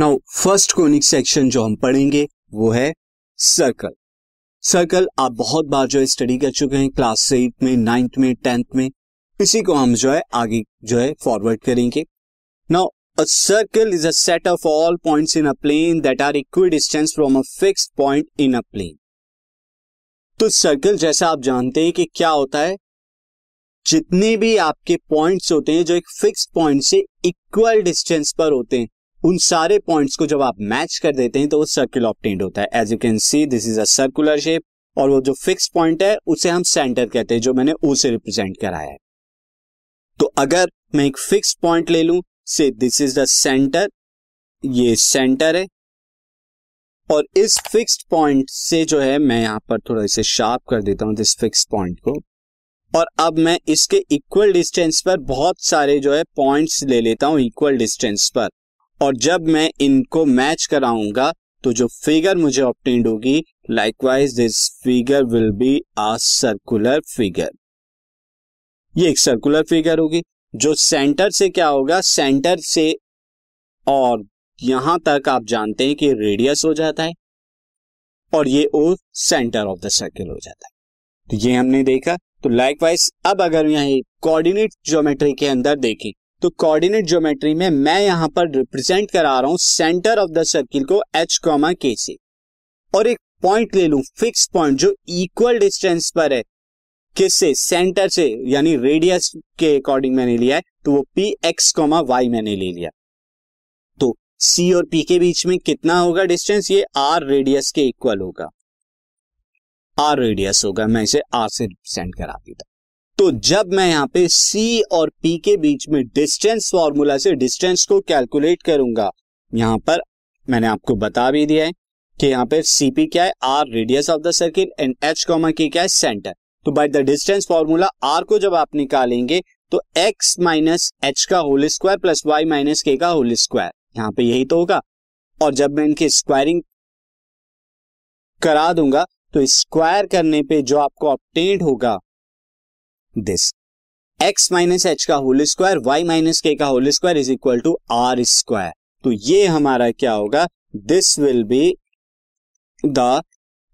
Now first conic section जो हम पढ़ेंगे, वो है सर्कल सर्कल आप बहुत बार जो है स्टडी कर चुके हैं क्लास एट में नाइन्थ में टेंथ में. इसी को हम जो है आगे जो है फॉरवर्ड करेंगे. Now a circle is a set of all points in a plane that are equidistance from a fix point in a plane तो सर्कल जैसा आप जानते हैं कि क्या होता है? जितने भी आपके पॉइंट्स होते हैं, जो एक फिक्स पॉइंट से इक्वल डिस्टेंस पर होते हैं उन सारे पॉइंट्स को जब आप मैच कर देते हैं तो वो सर्किल ऑप्टेंड होता है। As you can see this is a circular shape और वो जो फिक्स पॉइंट है, उसे हम सेंटर कहते हैं, जो मैंने ओ से रिप्रेजेंट कराया है। तो अगर मैं एक फिक्स पॉइंट ले लूँ से दिस इज़ द सेंटर ये सेंटर है। और इस फिक्स्ड पॉइंट से जो है, मैं यहाँ पर थोड़ा इसे शार्प कर देता हूँ दिस फिक्स पॉइंट को। और अब मैं इसके इक्वल डिस्टेंस पर बहुत सारे जो है पॉइंट्स ले लेता हूँ इक्वल डिस्टेंस पर। और जब मैं इनको मैच कराऊँगा तो जो फिगर मुझे ऑप्टेंड होगी likewise this figure will be a circular figure ये एक सर्कुलर फिगर होगी, जो सेंटर से क्या होगा? सेंटर से और यहाँ तक आप जानते हैं कि रेडियस हो जाता है और ये O centre of the circle हो जाता है। तो ये हमने देखा तो लाइकवाइज अब अगर यहाँ कोऑर्डिनेट ज्योमेट्री के अंदर देखें तो कोऑर्डिनेट ज्योमेट्री में मैं यहाँ पर रिप्रेजेंट करा रहा हूँ सेंटर ऑफ़ द सर्किल को एच कॉमा के से। और एक पॉइंट ले लू फिक्स पॉइंट जो इक्वल डिस्टेंस पर है, किससे? सेंटर से, यानी रेडियस के अकॉर्डिंग मैंने लिया है तो वो पी एक्स कॉमा वाई मैंने ले लिया। तो सी और पी के बीच में कितना होगा डिस्टेंस ये आर रेडियस के इक्वल होगा। आर रेडियस होगा, मैं इसे आर से रिप्रेजेंट करा देता तो जब मैं यहाँ पे C और P के बीच में डिस्टेंस फॉर्मूला से डिस्टेंस को कैलकुलेट करूँगा, यहाँ पर मैंने आपको बता भी दिया है कि यहाँ पे CP क्या है? R radius of the circle and H comma K क्या है? सेंटर तो by the distance formula R को जब आप निकालेंगे तो x माइनस एच का whole square plus Y minus K का होल स्क्वायर यहाँ पे यही तो होगा। और जब मैं इनकी स्क्वायरिंग करा दूँगा तो स्क्वायर करने पे जो आपको ऑप्टेंड होगा दिस एक्स माइनस एच का whole square Y minus K का whole square is equal to R square तो ये हमारा क्या होगा? This will be the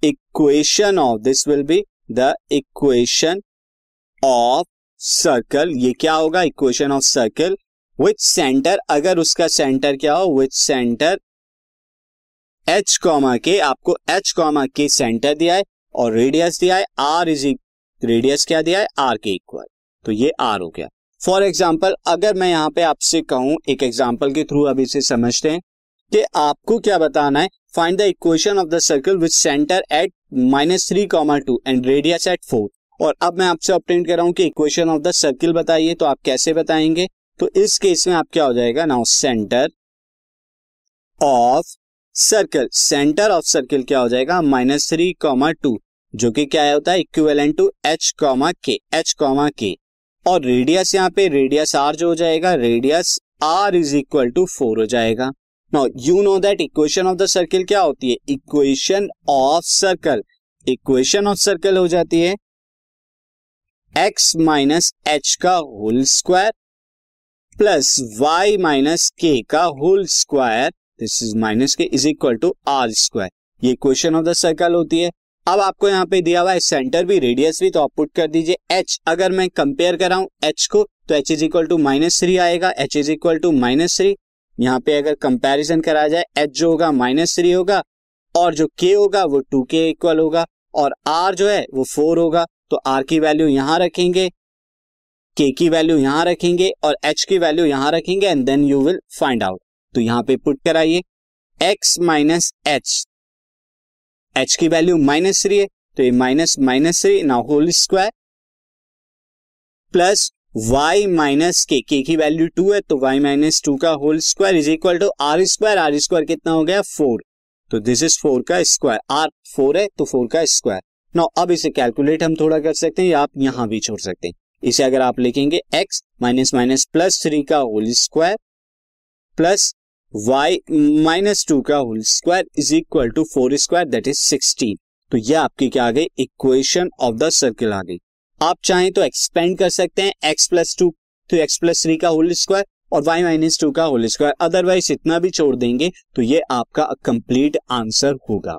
equation of this will be the equation of circle ये क्या होगा? Equation of circle with centre अगर उसका सेंटर क्या हो? विथ सेंटर एच कॉमा के आपको एच कॉमा के सेंटर दिया है और रेडियस दिया है. आर इज़ रेडियस क्या दिया है? आर के इक्वल तो ये आर हो गया. फॉर एग्ज़ाम्पल अगर मैं यहाँ पे आपसे कहूँ, एक एग्ज़ाम्पल के थ्रू अभी से समझते हैं कि आपको क्या बताना है? Find the equation of the circle with centre at minus three comma two and radius at four और अब मैं आपसे ऑप्टेन कर रहा हूँ कि इक्वेशन ऑफ़ द सर्किल बताइए तो आप कैसे बताएँगे? तो इस केस में आप क्या हो जाएगा? Now centre of circle centre of circle क्या हो जाएगा? माइनस थ्री कॉमा टू जो कि क्या होता है? Equivalent to H comma K H comma K और रेडियस यहाँ पे रेडियस आर जो हो जाएगा radius R is equal to four हो जाएगा. No you know that equation of the circle क्या होती है? Equation of circle equation of circle हो जाती है एक्स माइनस एच का whole square plus Y minus K का whole square this is minus K is equal to R square ये equation of the circle होती है. अब आपको यहाँ पे दिया हुआ है सेंटर भी रेडियस भी तो आप पुट कर दीजिए एच अगर मैं कंपेयर कराऊं एच को तो H is equal to minus three आएगा H is equal to minus three यहाँ पे अगर कंपैरिजन करा जाए एच जो होगा माइनस थ्री होगा, और जो के होगा वो टू के इक्वल होगा, और आर जो है वो फोर होगा तो आर की वैल्यू यहाँ रखेंगे के की वैल्यू यहाँ रखेंगे, और एच की वैल्यू यहाँ रखेंगे and then you will find out तो यहाँ पे पुट कराइए एक्स माइनस एच एच की वैल्यू माइनस थ्री है तो ये माइनस माइनस थ्री ना whole square plus Y minus K K की वैल्यू टू है तो वाई माइनस टू का whole square is equal to R square R square कितना हो गया? फोर तो दिस इज़ फोर का स्क्वायर आर फोर है तो फोर का स्क्वायर नो अब इसे कैलकुलेट हम थोड़ा कर सकते हैं, या आप यहाँ भी छोड़ सकते हैं। इसे अगर आप लिखेंगे X minus minus plus three का whole square plus y minus two का whole square is equal to four square that is sixteen तो ये आपकी क्या आ गई इक्वेशन ऑफ़ द सर्किल आ गई। आप चाहें तो एक्सपेंड कर सकते हैं एक्स प्लस टू तो एक्स प्लस थ्री का होल स्क्वायर और वाई माइनस टू का होल स्क्वायर अदरवाइज़ इतना भी छोड़ देंगे तो ये आपका कंप्लीट आंसर होगा।